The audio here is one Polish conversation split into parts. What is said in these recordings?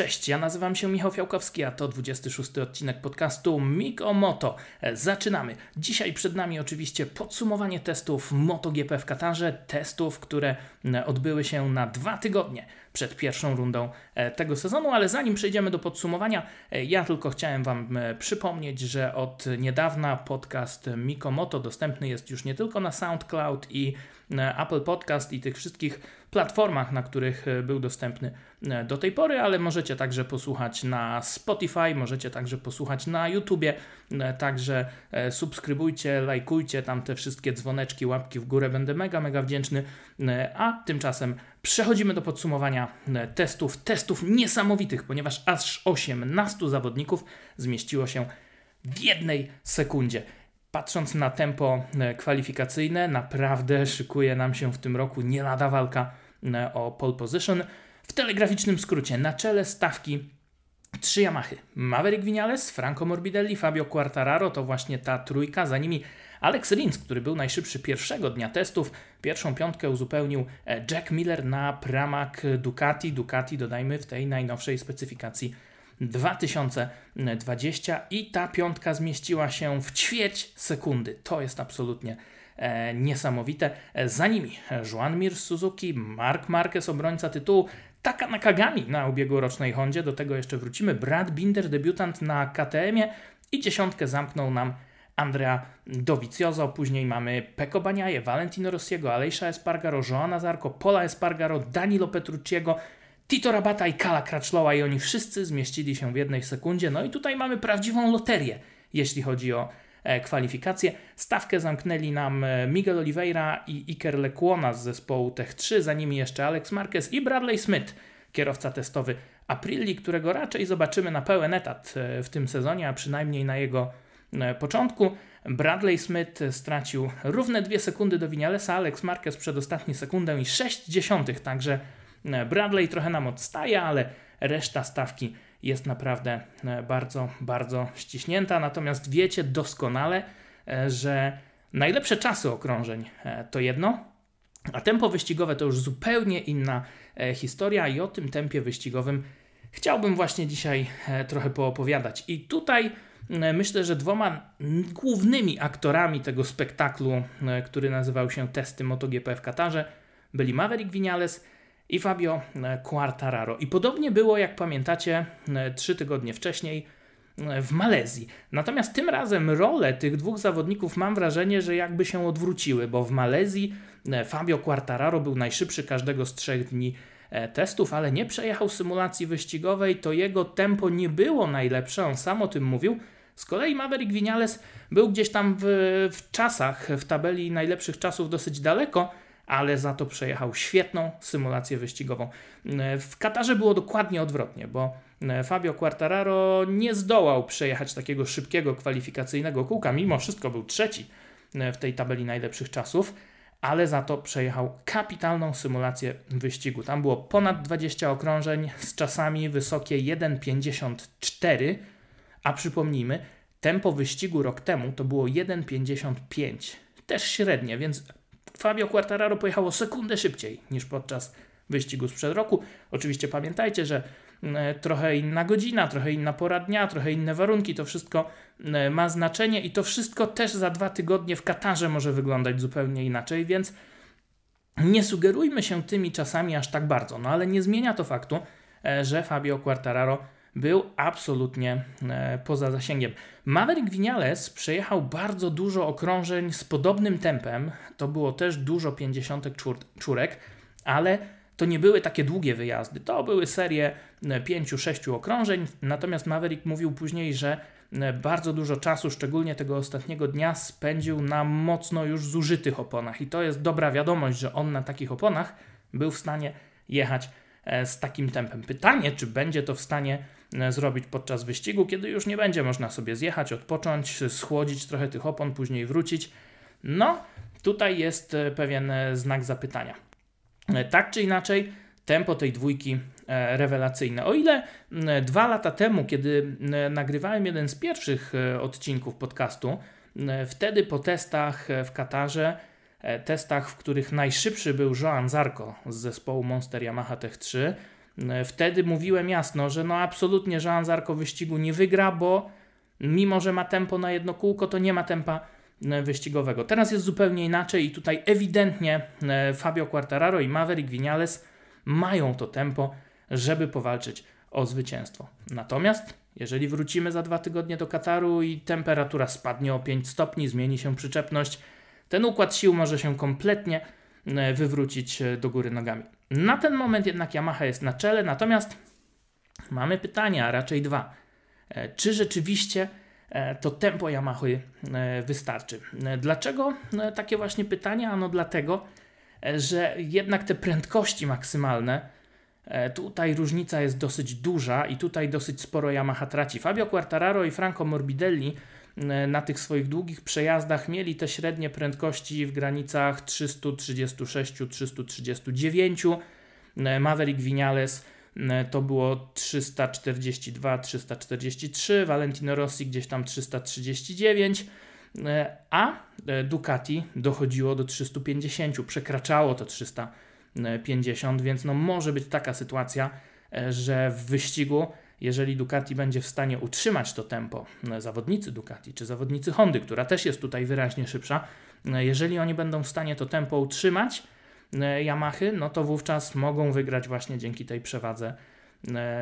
Cześć, ja nazywam się Michał Fiałkowski, a to 26 odcinek podcastu Mig o Moto. Zaczynamy. Dzisiaj przed nami oczywiście podsumowanie testów MotoGP w Katarze, testów, które odbyły się na dwa tygodnie przed pierwszą rundą e, tego sezonu, ale zanim przejdziemy do podsumowania, e, ja tylko chciałem Wam przypomnieć, że od niedawna podcast Mikomoto dostępny jest już nie tylko na SoundCloud i Apple Podcast i tych wszystkich platformach, na których był dostępny do tej pory, ale możecie także posłuchać na Spotify, możecie także posłuchać na YouTubie, także subskrybujcie, lajkujcie tam te wszystkie dzwoneczki, łapki w górę, będę mega, mega wdzięczny, a tymczasem Przechodzimy do podsumowania e, testów. Testów niesamowitych, ponieważ aż 18 zawodników zmieściło się w jednej sekundzie. Patrząc na tempo e, kwalifikacyjne, naprawdę szykuje nam się w tym roku nie lada walka e, o pole position. W telegraficznym skrócie, na czele stawki trzy Yamahy. Maverick Vinales, Franco Morbidelli, Fabio Quartararo to właśnie ta trójka. Za nimi Alex Rins, który był najszybszy pierwszego dnia testów, pierwszą piątkę uzupełnił e, Jack Miller na pramak Ducati. Ducati dodajmy w tej najnowszej specyfikacji 2020 i ta piątka zmieściła się w ćwierć sekundy. To jest absolutnie niesamowite. E, za nimi Juan Mir Suzuki, Mark Marquez, obrońca tytułu, Taka Nakagami na ubiegłorocznej Hondzie, do tego jeszcze wrócimy. Brad Binder, debiutant na KTM-ie i dziesiątkę zamknął nam Andrea Dovizioso, później mamy Peko Baniaje, Valentino Rossiego, Alejsza Espargaro, Joana Zarco, Pola Espargaro, Danilo Petrucciego, Tito Rabata i Kala Crutchlowa i oni wszyscy zmieścili się w jednej sekundzie. No i tutaj mamy prawdziwą loterię, jeśli chodzi o e, kwalifikacje. Stawkę zamknęli nam e, Miguel Oliveira i Iker Lecuona z zespołu Tech 3, za nimi jeszcze Alex Marquez i Bradley Smith, kierowca testowy Aprilli, którego raczej zobaczymy na pełen etat e, w tym sezonie, a przynajmniej na jego E, początku. Bradley Smith stracił równe dwie sekundy do Vinalesa, Alex Marquez przedostatni sekundę i 6 dziesiątych, także e, Bradley trochę nam odstaje, ale reszta stawki jest naprawdę e, bardzo, bardzo ściśnięta. Natomiast wiecie doskonale, że najlepsze czasy okrążeń to jedno, a tempo wyścigowe to już zupełnie inna historia i o tym tempie wyścigowym chciałbym właśnie dzisiaj trochę poopowiadać. I tutaj E, myślę, że dwoma głównymi aktorami tego spektaklu, e, który nazywał się Testy MotoGP w Katarze, byli Maverick Vinales i Fabio e, Quartararo. I podobnie było, jak pamiętacie, trzy tygodnie wcześniej w Malezji. Natomiast tym razem role tych dwóch zawodników mam wrażenie, że jakby się odwróciły, bo w Malezji Fabio Quartararo był najszybszy każdego z trzech dni testów, ale nie przejechał symulacji wyścigowej, to jego tempo nie było najlepsze, on sam o tym mówił, z kolei Maverick Vinales był gdzieś tam w, w czasach, w tabeli najlepszych czasów dosyć daleko, ale za to przejechał świetną symulację wyścigową. W Katarze było dokładnie odwrotnie, bo Fabio Quartararo nie zdołał przejechać takiego szybkiego kwalifikacyjnego kółka, mimo wszystko był trzeci w tej tabeli najlepszych czasów, ale za to przejechał kapitalną symulację wyścigu. Tam było ponad 20 okrążeń z czasami wysokie 1,54 a przypomnijmy, tempo wyścigu rok temu to było 1,55. Też średnie, więc Fabio Quartararo pojechało sekundę szybciej niż podczas wyścigu sprzed roku. Oczywiście pamiętajcie, że mm, trochę inna godzina, trochę inna pora dnia, trochę inne warunki, to wszystko mm, ma znaczenie i to wszystko też za dwa tygodnie w Katarze może wyglądać zupełnie inaczej, więc nie sugerujmy się tymi czasami aż tak bardzo. No ale nie zmienia to faktu, e, że Fabio Quartararo był absolutnie e, poza zasięgiem. Maverick Vinales przejechał bardzo dużo okrążeń z podobnym tempem. To było też dużo 50 czwórek, ale to nie były takie długie wyjazdy. To były serie 5-6 e, okrążeń. Natomiast Maverick mówił później, że e, bardzo dużo czasu, szczególnie tego ostatniego dnia, spędził na mocno już zużytych oponach. I to jest dobra wiadomość, że on na takich oponach był w stanie jechać z takim tempem. Pytanie, czy będzie to w stanie zrobić podczas wyścigu, kiedy już nie będzie można sobie zjechać, odpocząć, schłodzić trochę tych opon, później wrócić. No, tutaj jest e, pewien e, znak zapytania. Tak czy inaczej, tempo tej dwójki rewelacyjne. O ile dwa lata temu, kiedy nagrywałem jeden z pierwszych odcinków podcastu, wtedy po testach w Katarze, testach, w których najszybszy był Joan Zarco z zespołu Monster Yamaha Tech 3, Wtedy mówiłem jasno, że no absolutnie Jean Zarko wyścigu nie wygra, bo mimo, że ma tempo na jedno kółko, to nie ma tempa wyścigowego. Teraz jest zupełnie inaczej i tutaj ewidentnie Fabio Quartararo i Maverick Vinales mają to tempo, żeby powalczyć o zwycięstwo. Natomiast jeżeli wrócimy za dwa tygodnie do Kataru i temperatura spadnie o 5 stopni, zmieni się przyczepność, ten układ sił może się kompletnie e, wywrócić e, do góry nogami. Na ten moment jednak Yamaha jest na czele, natomiast mamy pytania, a raczej dwa. E, czy rzeczywiście to tempo Yamaha wystarczy? Dlaczego takie właśnie pytania? Ano dlatego, że jednak te prędkości maksymalne E, tutaj różnica jest dosyć duża i tutaj dosyć sporo Yamaha traci. Fabio Quartararo i Franco Morbidelli e, na tych swoich długich przejazdach mieli te średnie prędkości w granicach 336-339. E, Maverick Vinales to było 342-343, Valentino Rossi gdzieś tam 339, a Ducati dochodziło do 350, przekraczało to 300 50, więc no może być taka sytuacja, e, że w wyścigu, jeżeli Ducati będzie w stanie utrzymać to tempo, e, zawodnicy Ducati czy zawodnicy Hondy, która też jest tutaj wyraźnie szybsza, e, jeżeli oni będą w stanie to tempo utrzymać, Yamahy, no to wówczas mogą wygrać właśnie dzięki tej przewadze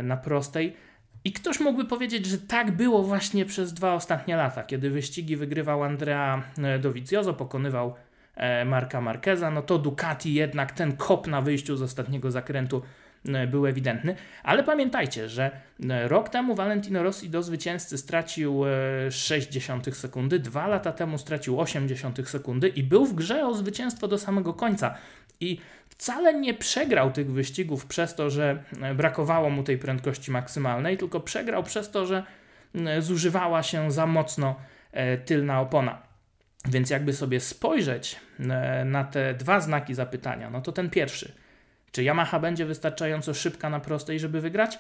na prostej. I ktoś mógłby powiedzieć, że tak było właśnie przez dwa ostatnie lata, kiedy wyścigi wygrywał Andrea Dovizioso, pokonywał E, Marka Marqueza, no to Ducati jednak ten kop na wyjściu z ostatniego zakrętu e, był ewidentny, ale pamiętajcie, że e, rok temu Valentino Rossi do zwycięzcy stracił 0,6 sekundy, dwa lata temu stracił 0,8 sekundy i był w grze o zwycięstwo do samego końca. I wcale nie przegrał tych wyścigów przez to, że brakowało mu tej prędkości maksymalnej, tylko przegrał przez to, że zużywała się za mocno tylna opona. Więc jakby sobie spojrzeć e, na te dwa znaki zapytania, no to ten pierwszy. Czy Yamaha będzie wystarczająco szybka na prostej, żeby wygrać?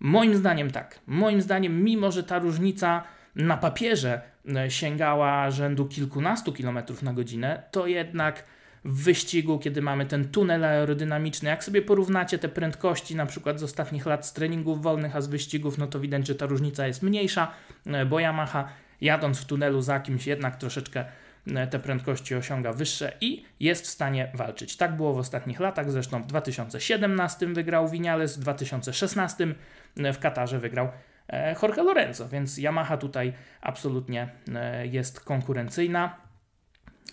Moim zdaniem tak. Moim zdaniem, mimo że ta różnica na papierze e, sięgała rzędu kilkunastu kilometrów na godzinę, to jednak w wyścigu, kiedy mamy ten tunel aerodynamiczny, jak sobie porównacie te prędkości na przykład z ostatnich lat z treningów wolnych, a z wyścigów, no to widać, że ta różnica jest mniejsza, e, bo Yamaha jadąc w tunelu za kimś jednak troszeczkę te prędkości osiąga wyższe i jest w stanie walczyć. Tak było w ostatnich latach, zresztą w 2017 wygrał Vinales, w 2016 e, w Katarze wygrał e, Jorge Lorenzo, więc Yamaha tutaj absolutnie jest konkurencyjna.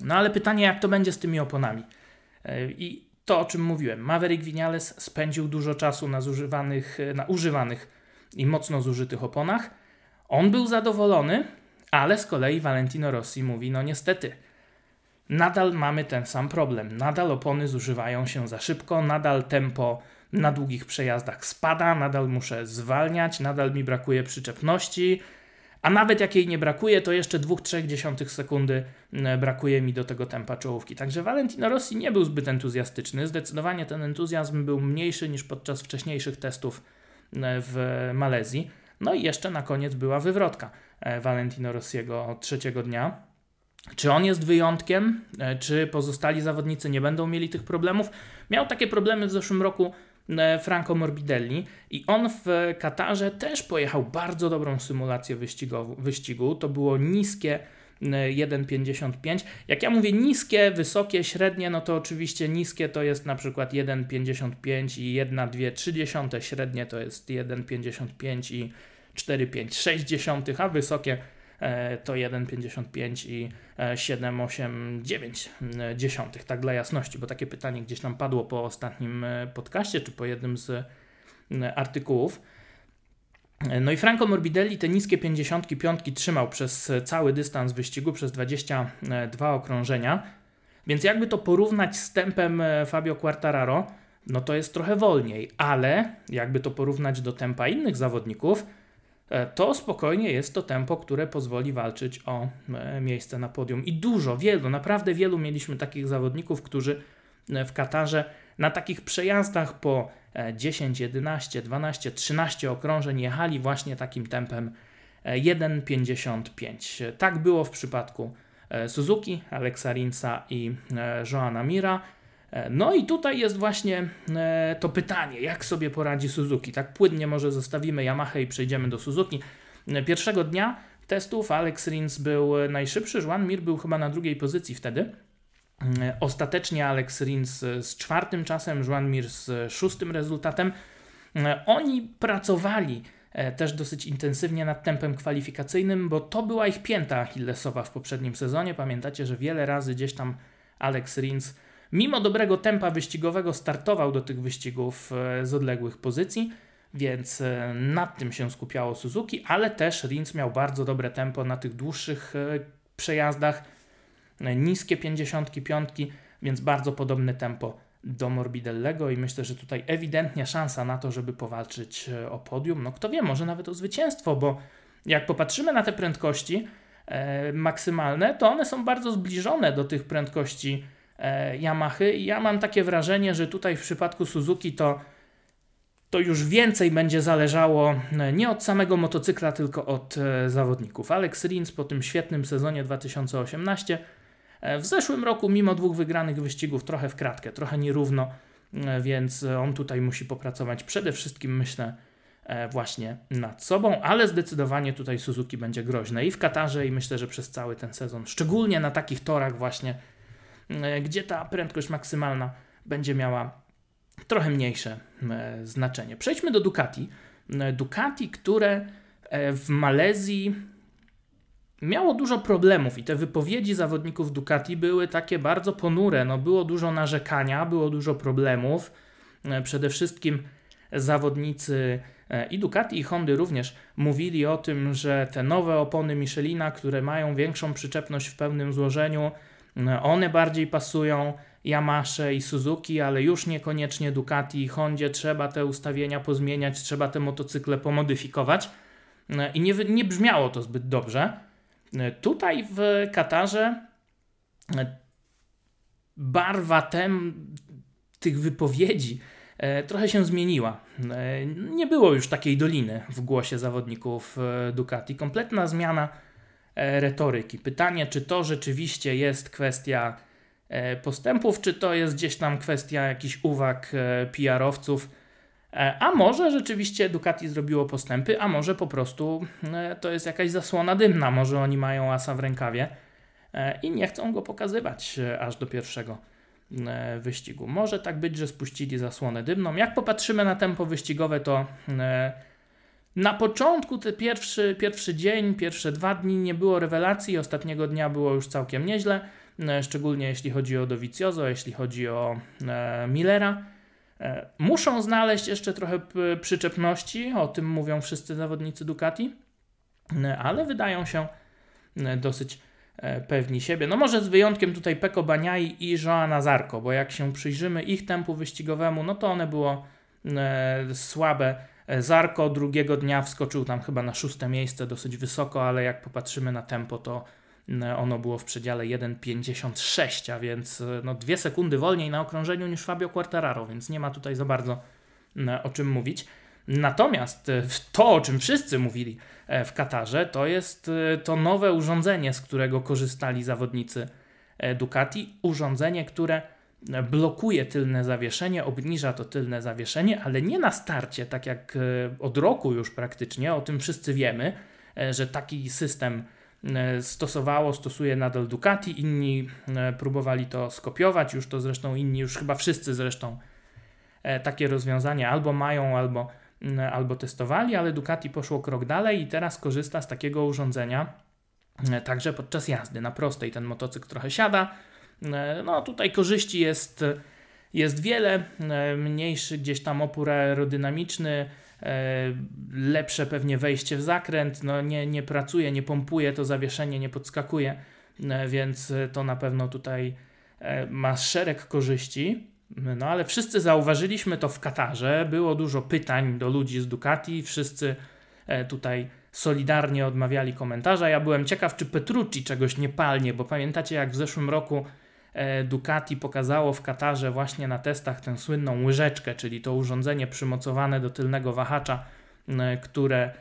No ale pytanie, jak to będzie z tymi oponami? I to, o czym mówiłem, Maverick Vinales spędził dużo czasu na, zużywanych, na używanych i mocno zużytych oponach. On był zadowolony, ale z kolei Valentino Rossi mówi: No niestety, nadal mamy ten sam problem. Nadal opony zużywają się za szybko, nadal tempo na długich przejazdach spada, nadal muszę zwalniać, nadal mi brakuje przyczepności. A nawet jak jej nie brakuje, to jeszcze 2-3 sekundy brakuje mi do tego tempa czołówki. Także Valentino Rossi nie był zbyt entuzjastyczny. Zdecydowanie ten entuzjazm był mniejszy niż podczas wcześniejszych testów w Malezji. No i jeszcze na koniec była wywrotka. E, Valentino Rossiego trzeciego dnia. Czy on jest wyjątkiem? E, czy pozostali zawodnicy nie będą mieli tych problemów? Miał takie problemy w zeszłym roku e, Franco Morbidelli i on w Katarze też pojechał bardzo dobrą symulację wyścigu. To było niskie 1,55. Jak ja mówię niskie, wysokie, średnie, no to oczywiście niskie to jest na przykład 1,55 i 1,2, średnie to jest 1,55 i 4,5-6, a wysokie e, to 1,55 i 7,89 e, tak dla jasności, bo takie pytanie gdzieś nam padło po ostatnim e, podcaście, czy po jednym z artykułów. No i Franco Morbidelli te niskie 55 trzymał przez cały dystans wyścigu, przez 22 okrążenia, więc jakby to porównać z tempem Fabio Quartararo, no to jest trochę wolniej, ale jakby to porównać do tempa innych zawodników, to spokojnie jest to tempo, które pozwoli walczyć o e, miejsce na podium. I dużo, wielu, naprawdę wielu mieliśmy takich zawodników, którzy e, w Katarze na takich przejazdach po 10, 11, 12, 13 okrążeń jechali właśnie takim tempem 1,55. Tak było w przypadku Suzuki, Alexa Rinsa i Joana Mira. No i tutaj jest właśnie to pytanie, jak sobie poradzi Suzuki. Tak płynnie może zostawimy Yamaha i przejdziemy do Suzuki. Pierwszego dnia testów Alex Rins był najszybszy, Juan Mir był chyba na drugiej pozycji wtedy. Ostatecznie Alex Rins z czwartym czasem, Juan Mir z szóstym rezultatem. Oni pracowali e, też dosyć intensywnie nad tempem kwalifikacyjnym, bo to była ich pięta Achillesowa w poprzednim sezonie. Pamiętacie, że wiele razy gdzieś tam Alex Rins, mimo dobrego tempa wyścigowego, startował do tych wyścigów e, z odległych pozycji, więc e, nad tym się skupiało Suzuki, ale też Rins miał bardzo dobre tempo na tych dłuższych przejazdach, niskie 55, więc bardzo podobne tempo do Morbidellego i myślę, że tutaj ewidentnie szansa na to, żeby powalczyć e, o podium, no kto wie, może nawet o zwycięstwo, bo jak popatrzymy na te prędkości e, maksymalne, to one są bardzo zbliżone do tych prędkości e, Yamahy i ja mam takie wrażenie, że tutaj w przypadku Suzuki to to już więcej będzie zależało e, nie od samego motocykla, tylko od e, zawodników. Alex Rins po tym świetnym sezonie 2018 E, w zeszłym roku, mimo dwóch wygranych wyścigów, trochę w kratkę, trochę nierówno, więc on tutaj musi popracować przede wszystkim, myślę, właśnie nad sobą, ale zdecydowanie tutaj Suzuki będzie groźne i w Katarze, i myślę, że przez cały ten sezon, szczególnie na takich torach, właśnie, gdzie ta prędkość maksymalna będzie miała trochę mniejsze znaczenie. Przejdźmy do Ducati. Ducati, które w Malezji miało dużo problemów i te wypowiedzi zawodników Ducati były takie bardzo ponure. No, było dużo narzekania, było dużo problemów. E, przede wszystkim zawodnicy e, i Ducati i Hondy również mówili o tym, że te nowe opony Michelina, które mają większą przyczepność w pełnym złożeniu, e, one bardziej pasują Yamasze i Suzuki, ale już niekoniecznie Ducati i Hondzie trzeba te ustawienia pozmieniać, trzeba te motocykle pomodyfikować. I nie, nie brzmiało to zbyt dobrze. E, tutaj w Katarze e, barwa tem, tych wypowiedzi e, trochę się zmieniła. Nie było już takiej doliny w głosie zawodników Ducati. Kompletna zmiana retoryki. Pytanie, czy to rzeczywiście jest kwestia postępów, czy to jest gdzieś tam kwestia jakichś uwag PR-owców E, a może rzeczywiście Ducati zrobiło postępy, a może po prostu e, to jest jakaś zasłona dymna, może oni mają asa w rękawie e, i nie chcą go pokazywać aż do pierwszego wyścigu. Może tak być, że spuścili zasłonę dymną. Jak popatrzymy na tempo wyścigowe, to na początku, ten pierwszy, pierwszy dzień, pierwsze dwa dni nie było rewelacji, ostatniego dnia było już całkiem nieźle, szczególnie jeśli chodzi o Dovizioso, jeśli chodzi o Millera. E, muszą znaleźć jeszcze trochę przyczepności, o tym mówią wszyscy zawodnicy Ducati, e, ale wydają się e, dosyć pewni siebie. No może z wyjątkiem tutaj Peko Baniai i Joana Zarko, bo jak się przyjrzymy ich tempu wyścigowemu, no to one było słabe. Zarko drugiego dnia wskoczył tam chyba na szóste miejsce, dosyć wysoko, ale jak popatrzymy na tempo, to E, ono było w przedziale 1,56, a więc e, no, dwie sekundy wolniej na okrążeniu niż Fabio Quartararo, więc nie ma tutaj za bardzo e, o czym mówić. Natomiast to, o czym wszyscy mówili w Katarze, to jest to nowe urządzenie, z którego korzystali zawodnicy Ducati. Urządzenie, które blokuje tylne zawieszenie, obniża to tylne zawieszenie, ale nie na starcie, tak jak od roku już praktycznie, o tym wszyscy wiemy, że taki system E, stosowało, stosuje nadal Ducati, inni e, próbowali to skopiować, już to zresztą inni, już chyba wszyscy zresztą e, takie rozwiązania albo mają, albo, albo testowali, ale Ducati poszło krok dalej i teraz korzysta z takiego urządzenia także podczas jazdy na prostej. Ten motocykl trochę siada. No tutaj korzyści jest, jest wiele, mniejszy gdzieś tam opór aerodynamiczny, E, lepsze pewnie wejście w zakręt, no nie, nie pracuje, nie pompuje to zawieszenie, nie podskakuje, e, więc to na pewno tutaj e, ma szereg korzyści. No ale wszyscy zauważyliśmy to w Katarze, było dużo pytań do ludzi z Ducati, wszyscy tutaj solidarnie odmawiali komentarza. Ja byłem ciekaw, czy Petrucci czegoś nie palnie, bo pamiętacie jak w zeszłym roku E, Ducati pokazało w Katarze właśnie na testach tę słynną łyżeczkę, czyli to urządzenie przymocowane do tylnego wahacza, które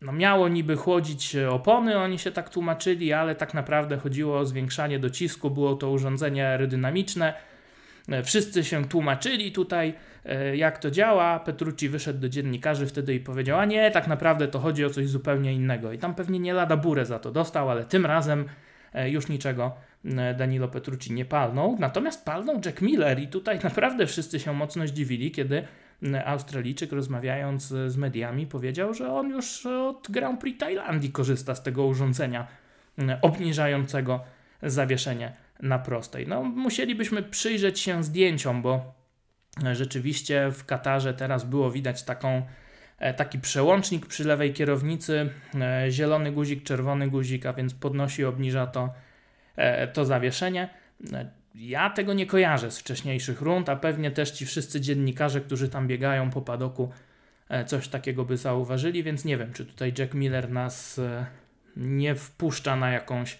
no miało niby chłodzić opony, oni się tak tłumaczyli, ale tak naprawdę chodziło o zwiększanie docisku, było to urządzenie aerodynamiczne. E, wszyscy się tłumaczyli tutaj, e, jak to działa. Petrucci wyszedł do dziennikarzy wtedy i powiedział: A nie, tak naprawdę to chodzi o coś zupełnie innego. I tam pewnie nie lada burę za to dostał, ale tym razem e, już niczego Danilo Petrucci nie palnął. Natomiast palnął Jack Miller, i tutaj naprawdę wszyscy się mocno zdziwili, kiedy Australijczyk rozmawiając z mediami powiedział, że on już od Grand Prix Tajlandii korzysta z tego urządzenia obniżającego zawieszenie na prostej. No, musielibyśmy przyjrzeć się zdjęciom, bo rzeczywiście w Katarze teraz było widać taką, e, taki przełącznik przy lewej kierownicy, e, zielony guzik, czerwony guzik, a więc podnosi, obniża to, e, to zawieszenie. Ja tego nie kojarzę z wcześniejszych rund, a pewnie też ci wszyscy dziennikarze, którzy tam biegają po padoku, coś takiego by zauważyli, więc nie wiem, czy tutaj Jack Miller nas nie wpuszcza na jakąś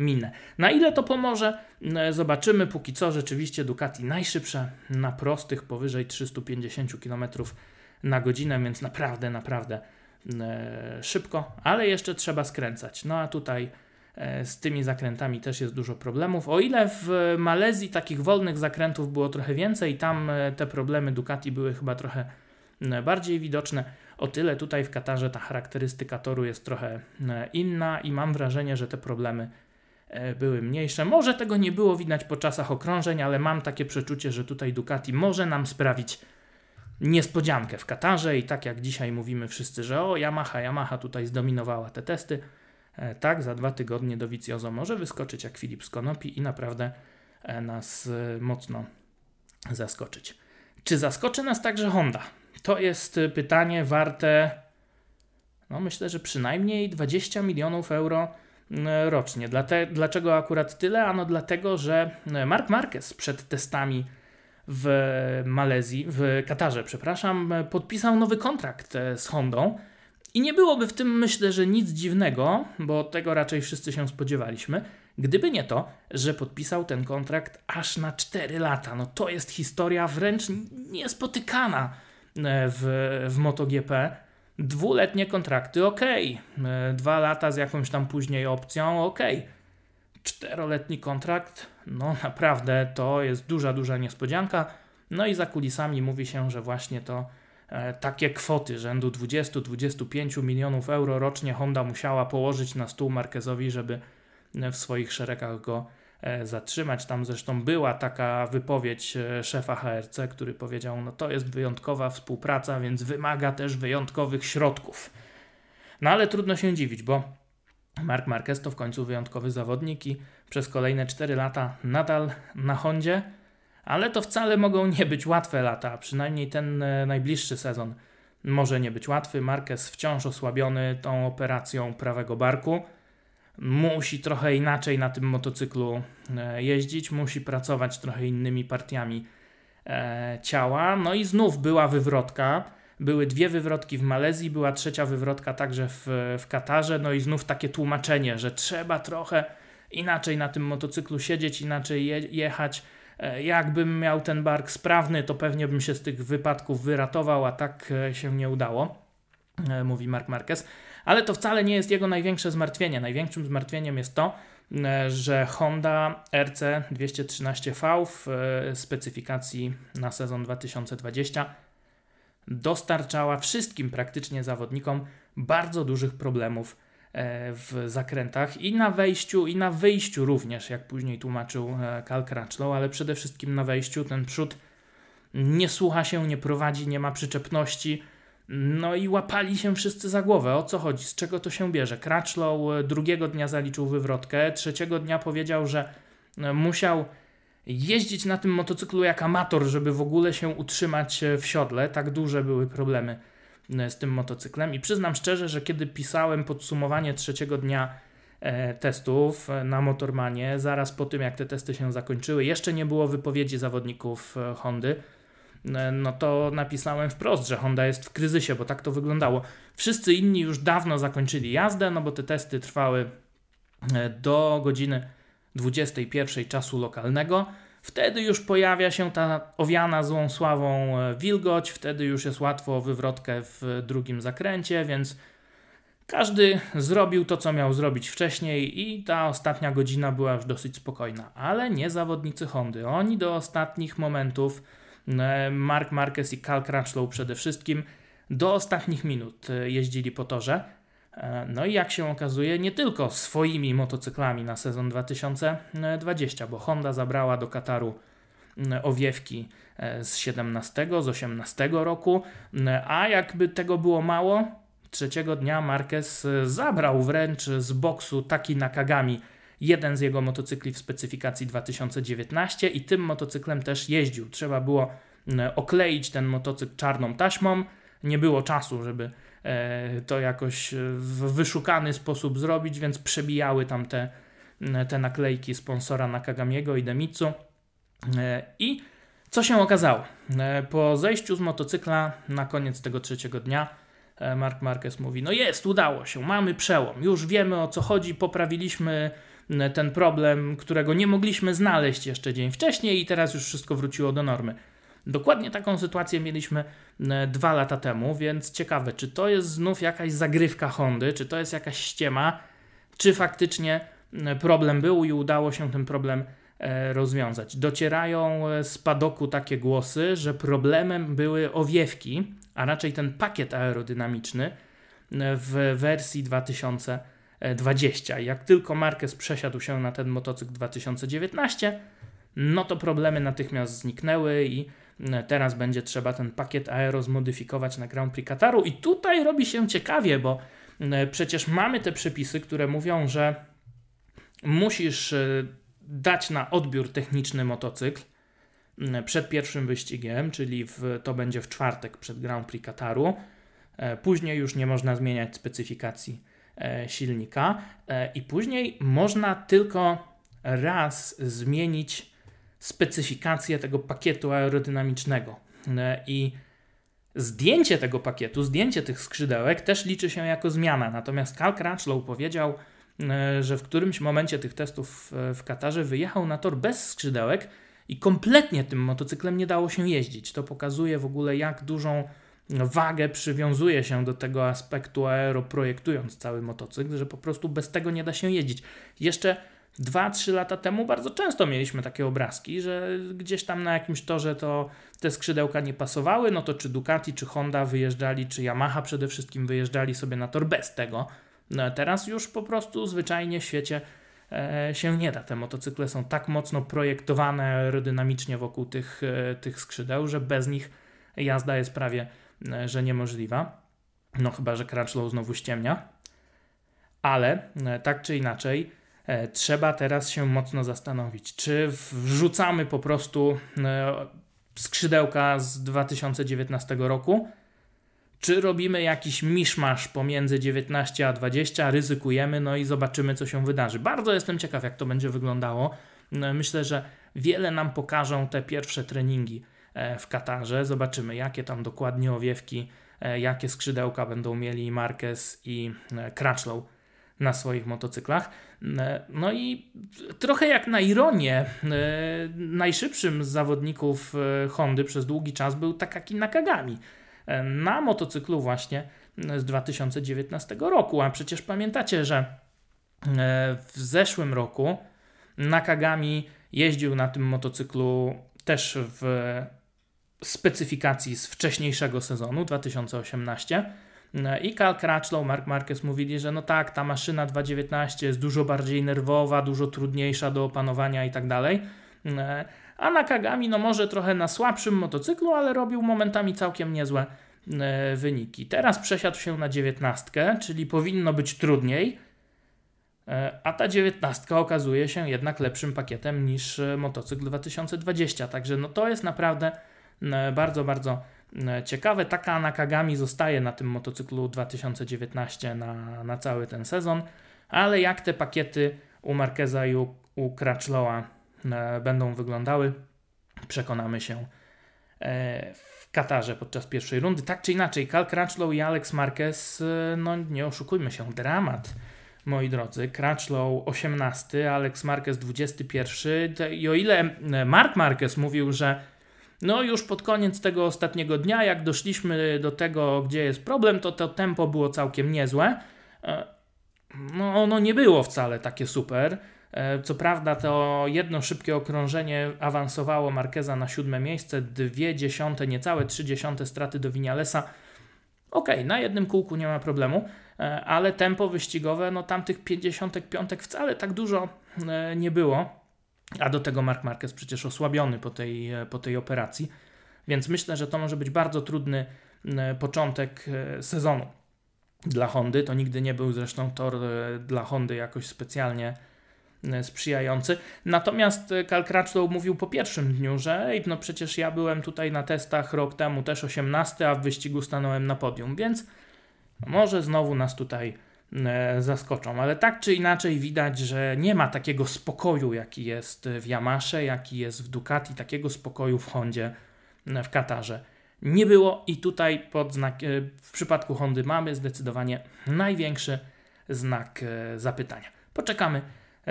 minę. Na ile to pomoże, e, zobaczymy. Póki co rzeczywiście Ducati najszybsze na prostych powyżej 350 km na godzinę, więc naprawdę, naprawdę e, szybko, ale jeszcze trzeba skręcać. No a tutaj e, z tymi zakrętami też jest dużo problemów. O ile w Malezji takich wolnych zakrętów było trochę więcej, tam te problemy Ducati były chyba trochę bardziej widoczne, o tyle tutaj w Katarze ta charakterystyka toru jest trochę inna i mam wrażenie, że te problemy E, były mniejsze. Może tego nie było widać po czasach okrążeń, ale mam takie przeczucie, że tutaj Ducati może nam sprawić niespodziankę w Katarze i tak jak dzisiaj mówimy wszyscy, że o Yamaha, Yamaha tutaj zdominowała te testy, e, tak za dwa tygodnie do Viciozo może wyskoczyć jak Filip Skonopi i naprawdę e, nas mocno zaskoczyć. Czy zaskoczy nas także Honda? To jest pytanie warte, no myślę, że przynajmniej 20 milionów euro rocznie. Dlate, dlaczego akurat tyle? Ano dlatego, że Mark Marquez przed testami w Malezji, w Katarze, przepraszam, podpisał nowy kontrakt e, z Hondą. I nie byłoby w tym, myślę, że nic dziwnego, bo tego raczej wszyscy się spodziewaliśmy, gdyby nie to, że podpisał ten kontrakt aż na 4 lata. No to jest historia wręcz niespotykana e, w, w MotoGP. Dwuletnie kontrakty, ok. Dwa lata z jakąś tam później opcją, ok. Czteroletni kontrakt, no naprawdę to jest duża, duża niespodzianka. No i za kulisami mówi się, że właśnie to e, takie kwoty rzędu 20-25 milionów euro rocznie Honda musiała położyć na stół Marquezowi, żeby w swoich szeregach go E, zatrzymać. Tam zresztą była taka wypowiedź e, szefa HRC, który powiedział: No to jest wyjątkowa współpraca, więc wymaga też wyjątkowych środków. No ale trudno się dziwić, bo Mark Marquez to w końcu wyjątkowy zawodnik i przez kolejne 4 lata nadal na Hondzie, ale to wcale mogą nie być łatwe lata, przynajmniej ten e, najbliższy sezon może nie być łatwy. Marquez wciąż osłabiony tą operacją prawego barku musi trochę inaczej na tym motocyklu e, jeździć, musi pracować trochę innymi partiami e, ciała. No i znów była wywrotka. Były dwie wywrotki w Malezji, była trzecia wywrotka także w, w Katarze. No i znów takie tłumaczenie, że trzeba trochę inaczej na tym motocyklu siedzieć, inaczej je, jechać. E, jakbym miał ten bark sprawny, to pewnie bym się z tych wypadków wyratował, a tak się nie udało, mówi Mark Marquez. Ale to wcale nie jest jego największe zmartwienie. Największym zmartwieniem jest to, e, że Honda RC 213V w e, specyfikacji na sezon 2020 dostarczała wszystkim praktycznie zawodnikom bardzo dużych problemów e, w zakrętach i na wejściu, i na wyjściu również, jak później tłumaczył Cal Crutchlow, ale przede wszystkim na wejściu ten przód nie słucha się, nie prowadzi, nie ma przyczepności no i łapali się wszyscy za głowę. O co chodzi? Z czego to się bierze? Crutchlow e, drugiego dnia zaliczył wywrotkę, trzeciego dnia powiedział, że e, musiał jeździć na tym motocyklu jak amator, żeby w ogóle się utrzymać e, w siodle. Tak duże były problemy z tym motocyklem. I przyznam szczerze, że kiedy pisałem podsumowanie trzeciego dnia testów na Motormanie, zaraz po tym jak te testy się zakończyły, jeszcze nie było wypowiedzi zawodników Hondy E, no to napisałem wprost, że Honda jest w kryzysie, bo tak to wyglądało. Wszyscy inni już dawno zakończyli jazdę, no bo te testy trwały e, do godziny 21 czasu lokalnego. Wtedy już pojawia się ta owiana złą sławą e, wilgoć, wtedy już jest łatwo o wywrotkę w drugim zakręcie, więc Każdy zrobił to, co miał zrobić wcześniej, i ta ostatnia godzina była już dosyć spokojna, ale nie zawodnicy Hondy. Oni do ostatnich momentów, e, Mark Marquez i Cal Crutchlow przede wszystkim, do ostatnich minut e, jeździli po torze. E, no i jak się okazuje, nie tylko swoimi motocyklami na sezon 2020, bo Honda zabrała do Kataru owiewki z 17, z 18 roku, a jakby tego było mało, trzeciego dnia Marquez zabrał wręcz z boksu taki Nakagami, jeden z jego motocykli w specyfikacji 2019 i tym motocyklem też jeździł. Trzeba było okleić ten motocykl czarną taśmą, nie było czasu, żeby e, to jakoś w wyszukany sposób zrobić, więc przebijały tam te, te naklejki sponsora Nakagamiego i Demitsu. E, I co się okazało? E, po zejściu z motocykla na koniec tego trzeciego dnia Mark Marquez mówi: No jest, udało się, mamy przełom, już wiemy o co chodzi, poprawiliśmy ten problem, którego nie mogliśmy znaleźć jeszcze dzień wcześniej, i teraz już wszystko wróciło do normy. Dokładnie taką sytuację mieliśmy e, dwa lata temu, więc ciekawe, czy to jest znów jakaś zagrywka Hondy, czy to jest jakaś ściema, czy faktycznie e, problem był i udało się ten problem e, rozwiązać. Docierają z padoku takie głosy, że problemem były owiewki, a raczej ten pakiet aerodynamiczny w wersji 2020. Jak tylko Marquez przesiadł się na ten motocykl 2019, no to problemy natychmiast zniknęły i Teraz będzie trzeba ten pakiet aero zmodyfikować na Grand Prix Kataru i tutaj robi się ciekawie, bo e, przecież mamy te przepisy, które mówią, że musisz e, dać na odbiór techniczny motocykl przed pierwszym wyścigiem, czyli w, to będzie w czwartek przed Grand Prix Kataru. E, później już nie można zmieniać specyfikacji silnika i później można tylko raz zmienić specyfikację tego pakietu aerodynamicznego. E, I zdjęcie tego pakietu, zdjęcie tych skrzydełek też liczy się jako zmiana. Natomiast Cal Crutchlow powiedział, e, że w którymś momencie tych testów w Katarze wyjechał na tor bez skrzydełek i kompletnie tym motocyklem nie dało się jeździć. To pokazuje w ogóle, jak dużą wagę przywiązuje się do tego aspektu aero, projektując cały motocykl, że po prostu bez tego nie da się jeździć. Jeszcze 2-3 lata temu bardzo często mieliśmy takie obrazki, że gdzieś tam na jakimś torze to te skrzydełka nie pasowały, no to czy Ducati, czy Honda wyjeżdżali, czy Yamaha przede wszystkim wyjeżdżali sobie na tor bez tego. No, teraz już po prostu zwyczajnie w świecie e, się nie da. Te motocykle są tak mocno projektowane aerodynamicznie wokół tych, e, tych skrzydeł, że bez nich jazda jest prawie e, że niemożliwa. No chyba, że Crutchlow znowu ściemnia. Ale e, tak czy inaczej, trzeba teraz się mocno zastanowić, czy wrzucamy po prostu e, skrzydełka z 2019 roku, czy robimy jakiś miszmasz pomiędzy 19 a 20, ryzykujemy, no i zobaczymy, co się wydarzy. Bardzo jestem ciekaw, jak to będzie wyglądało. E, myślę, że wiele nam pokażą te pierwsze treningi w Katarze. Zobaczymy, jakie tam dokładnie owiewki, jakie skrzydełka będą mieli Marquez i Crutchlow na swoich motocyklach. E, no i trochę jak na ironię, e, najszybszym z zawodników e, Hondy przez długi czas był Takaki Nakagami na motocyklu właśnie z 2019 roku. A przecież pamiętacie, że w zeszłym roku Nakagami jeździł na tym motocyklu też w specyfikacji z wcześniejszego sezonu 2018 no I Cal Crutchlow, Mark Marquez mówili, że no tak, ta maszyna 2.19 jest dużo bardziej nerwowa, dużo trudniejsza do opanowania i tak dalej. E, a Nakagami, no może trochę na słabszym motocyklu, ale robił momentami całkiem niezłe e, wyniki. Teraz przesiadł się na 19, czyli powinno być trudniej, e, a ta 19 okazuje się jednak lepszym pakietem niż motocykl 2020. Także no to jest naprawdę bardzo, bardzo E, ciekawe. Taka Nakagami zostaje na tym motocyklu 2019 na, na cały ten sezon, ale jak te pakiety u Marqueza i u, u Crutchlowa e, będą wyglądały, przekonamy się e, w Katarze podczas pierwszej rundy. Tak czy inaczej, Cal Crutchlow i Alex Marquez, no nie oszukujmy się, dramat. Moi drodzy, Crutchlow 18, Alex Marquez 21. I o ile Mark Marquez mówił, że no już pod koniec tego ostatniego dnia, jak doszliśmy do tego, gdzie jest problem, to to tempo było całkiem niezłe, no ono nie było wcale takie super. Co prawda to jedno szybkie okrążenie awansowało Markeza na siódme miejsce, dwie dziesiąte, niecałe trzy dziesiąte straty do Winialesa. Ok, na jednym kółku nie ma problemu, ale tempo wyścigowe, no tam tych 55 wcale tak dużo nie było. A do tego Mark Marquez przecież osłabiony po tej, po tej operacji. Więc myślę, że to może być bardzo trudny początek e, sezonu dla Hondy. To nigdy nie był zresztą tor e, dla Hondy jakoś specjalnie sprzyjający. Natomiast Cal Crutchlow mówił po pierwszym dniu, że no przecież ja byłem tutaj na testach rok temu też 18, a w wyścigu stanąłem na podium, więc może znowu nas tutaj E, zaskoczą. Ale tak czy inaczej widać, że nie ma takiego spokoju, jaki jest w Yamasze, jaki jest w Ducati, takiego spokoju w Hondzie e, w Katarze. Nie było i tutaj pod znak, e, w przypadku Hondy mamy zdecydowanie największy znak zapytania. Poczekamy,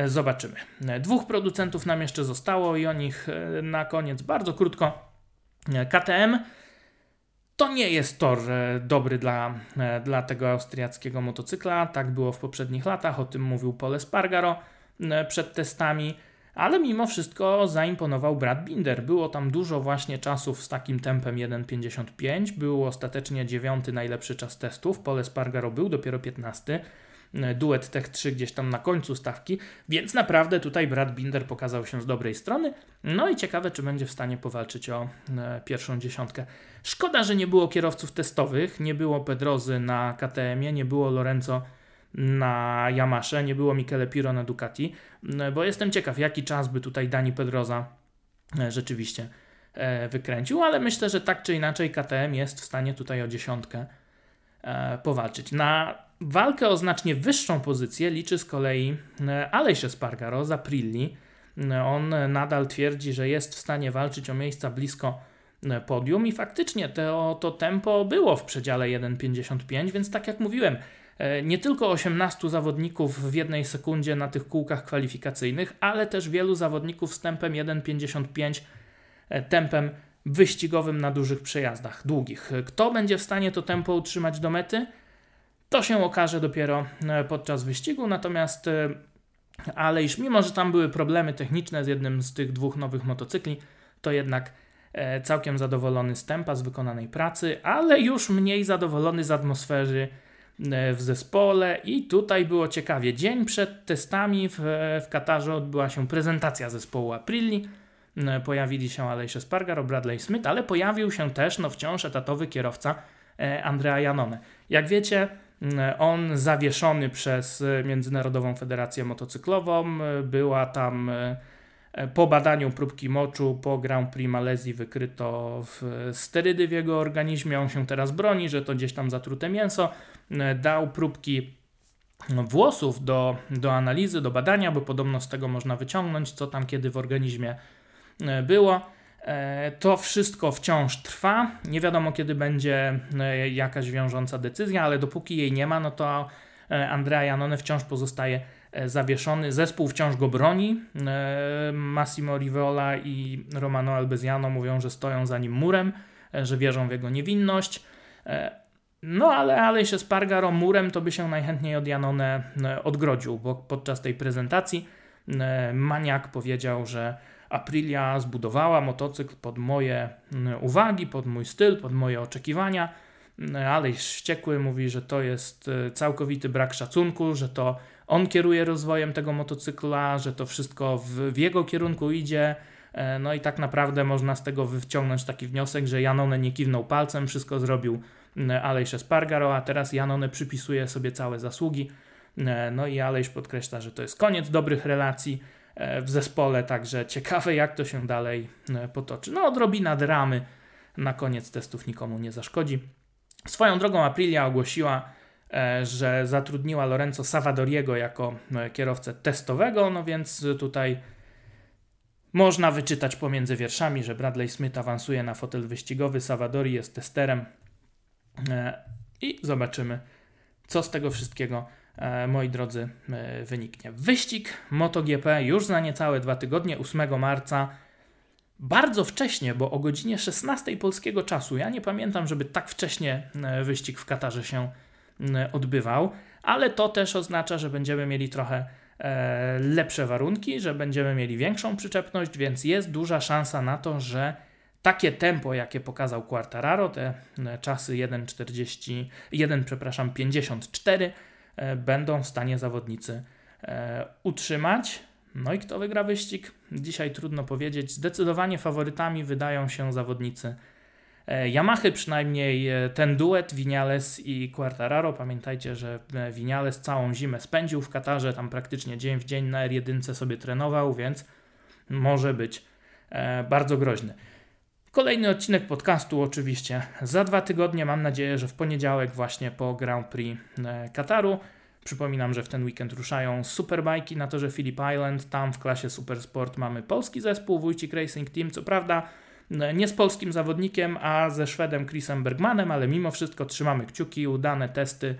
zobaczymy. Dwóch producentów nam jeszcze zostało i o nich na koniec bardzo krótko. KTM to nie jest tor e, dobry dla, e, dla tego austriackiego motocykla. Tak było w poprzednich latach, o tym mówił Pole Spargaro e, przed testami, ale mimo wszystko zaimponował Brad Binder. Było tam dużo właśnie czasów z takim tempem 1.55, był ostatecznie dziewiąty najlepszy czas testów, Pole Spargaro był dopiero 15 duet Tech 3 gdzieś tam na końcu stawki, więc naprawdę tutaj Brad Binder pokazał się z dobrej strony. No i ciekawe, czy będzie w stanie powalczyć o e, pierwszą dziesiątkę. Szkoda, że nie było kierowców testowych, nie było Pedrozy na KTM-ie, nie było Lorenzo na Yamasze, nie było Michele Piro na Ducati, e, bo jestem ciekaw, jaki czas by tutaj Dani Pedroza e, rzeczywiście wykręcił, ale myślę, że tak czy inaczej KTM jest w stanie tutaj o dziesiątkę powalczyć. Na Walkę o znacznie wyższą pozycję liczy z kolei e, Aleix Espargaro z Aprilli. E, on nadal twierdzi, że jest w stanie walczyć o miejsca blisko e, podium i faktycznie to, to tempo było w przedziale 1,55, więc tak jak mówiłem, nie tylko 18 zawodników w jednej sekundzie na tych kółkach kwalifikacyjnych, ale też wielu zawodników z tempem 1,55, tempem wyścigowym na dużych przejazdach, długich. Kto będzie w stanie to tempo utrzymać do mety? To się okaże dopiero e, podczas wyścigu, natomiast e, ale iż mimo, że tam były problemy techniczne z jednym z tych dwóch nowych motocykli, to jednak e, całkiem zadowolony z tempa, z wykonanej pracy, ale już mniej zadowolony z atmosfery w zespole i tutaj było ciekawie. Dzień przed testami w, w Katarze odbyła się prezentacja zespołu Aprilli. Pojawili się Aleix Spargaro, Bradley Smith, ale pojawił się też no, wciąż etatowy kierowca Andrea Janone. Jak wiecie, on zawieszony przez e, Międzynarodową Federację Motocyklową. E, była tam e, po badaniu próbki moczu po Grand Prix Malezji wykryto sterydy w jego organizmie. On się teraz broni, że to gdzieś tam zatrute mięso. Dał próbki włosów do, do analizy, do badania, bo podobno z tego można wyciągnąć, co tam kiedy w organizmie było. E, to wszystko wciąż trwa. Nie wiadomo, kiedy będzie e, jakaś wiążąca decyzja, ale dopóki jej nie ma, no to e, Andrea Janone wciąż pozostaje zawieszony. Zespół wciąż go broni. Massimo Rivola i Romano Albezjano mówią, że stoją za nim murem, że wierzą w jego niewinność. No ale, ale się Spargaro murem to by się najchętniej od Janone odgrodził, bo podczas tej prezentacji Maniak powiedział, że Aprilia zbudowała motocykl pod moje mm, uwagi, pod mój styl, pod moje oczekiwania, mm, ale wściekły mówi, że to jest e, całkowity brak szacunku, że to on kieruje rozwojem tego motocykla, że to wszystko w, w jego kierunku idzie. E, no i tak naprawdę można z tego wyciągnąć taki wniosek, że Janone nie kiwnął palcem, wszystko zrobił mm, Alejsz Spargaro, a teraz Janone przypisuje sobie całe zasługi. E, no i Alejsz podkreśla, że to jest koniec dobrych relacji, w zespole, także ciekawe jak to się dalej e, potoczy. No odrobina dramy na koniec testów nikomu nie zaszkodzi. Swoją drogą Aprilia ogłosiła, e, że zatrudniła Lorenzo Savadoriego jako kierowcę testowego, no więc tutaj można wyczytać pomiędzy wierszami, że Bradley Smith awansuje na fotel wyścigowy, Savadori jest testerem i zobaczymy, co z tego wszystkiego E, moi drodzy, e, wyniknie. Wyścig MotoGP już za niecałe dwa tygodnie, 8 marca. Bardzo wcześnie, bo o godzinie 16 polskiego czasu. Ja nie pamiętam, żeby tak wcześnie e, wyścig w Katarze się odbywał, ale to też oznacza, że będziemy mieli trochę e, lepsze warunki, że będziemy mieli większą przyczepność, więc jest duża szansa na to, że takie tempo, jakie pokazał Quartararo, te czasy 1,40, 1, przepraszam, 54, będą w stanie zawodnicy utrzymać. No i kto wygra wyścig? Dzisiaj trudno powiedzieć. Zdecydowanie faworytami wydają się zawodnicy e, Yamahy, przynajmniej e, ten duet Vinales i Quartararo. Pamiętajcie, że e, Vinales całą zimę spędził w Katarze, tam praktycznie dzień w dzień na R1 sobie trenował, więc może być bardzo groźny. Kolejny odcinek podcastu oczywiście za dwa tygodnie. Mam nadzieję, że w poniedziałek właśnie po Grand Prix Kataru. Przypominam, że w ten weekend ruszają superbajki na torze Philip Island. Tam w klasie Supersport mamy polski zespół Wójcik Racing Team. Co prawda nie z polskim zawodnikiem, a ze Szwedem Chrisem Bergmanem, ale mimo wszystko trzymamy kciuki. Udane testy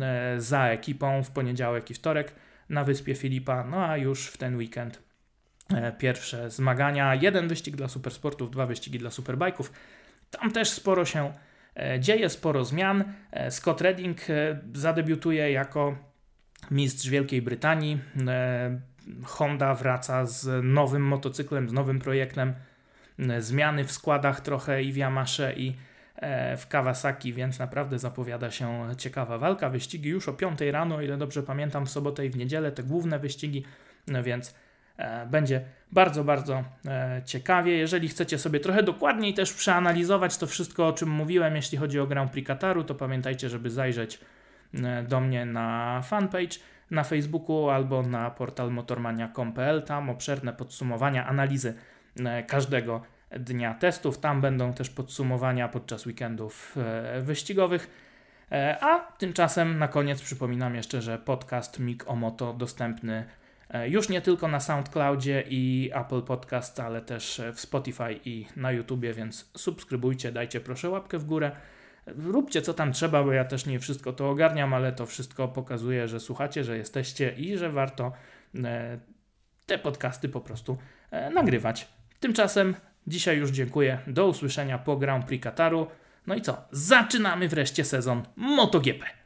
e, za ekipą w poniedziałek i wtorek na wyspie Filipa. No a już w ten weekend e, pierwsze zmagania. Jeden wyścig dla supersportów, dwa wyścigi dla superbajków. Tam też sporo się e, dzieje, sporo zmian. Scott Redding zadebiutuje jako mistrz Wielkiej Brytanii. E, Honda wraca z nowym motocyklem, z nowym projektem. E, zmiany w składach trochę i w Yamasze i e, w Kawasaki, więc naprawdę zapowiada się ciekawa walka. Wyścigi już o 5 rano, o ile dobrze pamiętam, w sobotę i w niedzielę, te główne wyścigi, no więc będzie bardzo, bardzo ciekawie. Jeżeli chcecie sobie trochę dokładniej też przeanalizować to wszystko, o czym mówiłem, jeśli chodzi o Grand Prix Kataru, to pamiętajcie, żeby zajrzeć E, do mnie na fanpage na Facebooku albo na portal motormania.com.pl. Tam obszerne podsumowania, analizy e, każdego dnia testów. Tam będą też podsumowania podczas weekendów e, wyścigowych. A tymczasem na koniec przypominam jeszcze, że podcast Mik o Moto dostępny już nie tylko na SoundCloudzie i Apple Podcast, ale też w Spotify i na YouTubie, więc subskrybujcie, dajcie proszę łapkę w górę róbcie co tam trzeba, bo ja też nie wszystko to ogarniam, ale to wszystko pokazuje, że słuchacie, że jesteście i że warto e, te podcasty po prostu e, nagrywać. Tymczasem dzisiaj już dziękuję. Do usłyszenia po Grand Prix Kataru. No i co? Zaczynamy wreszcie sezon MotoGP.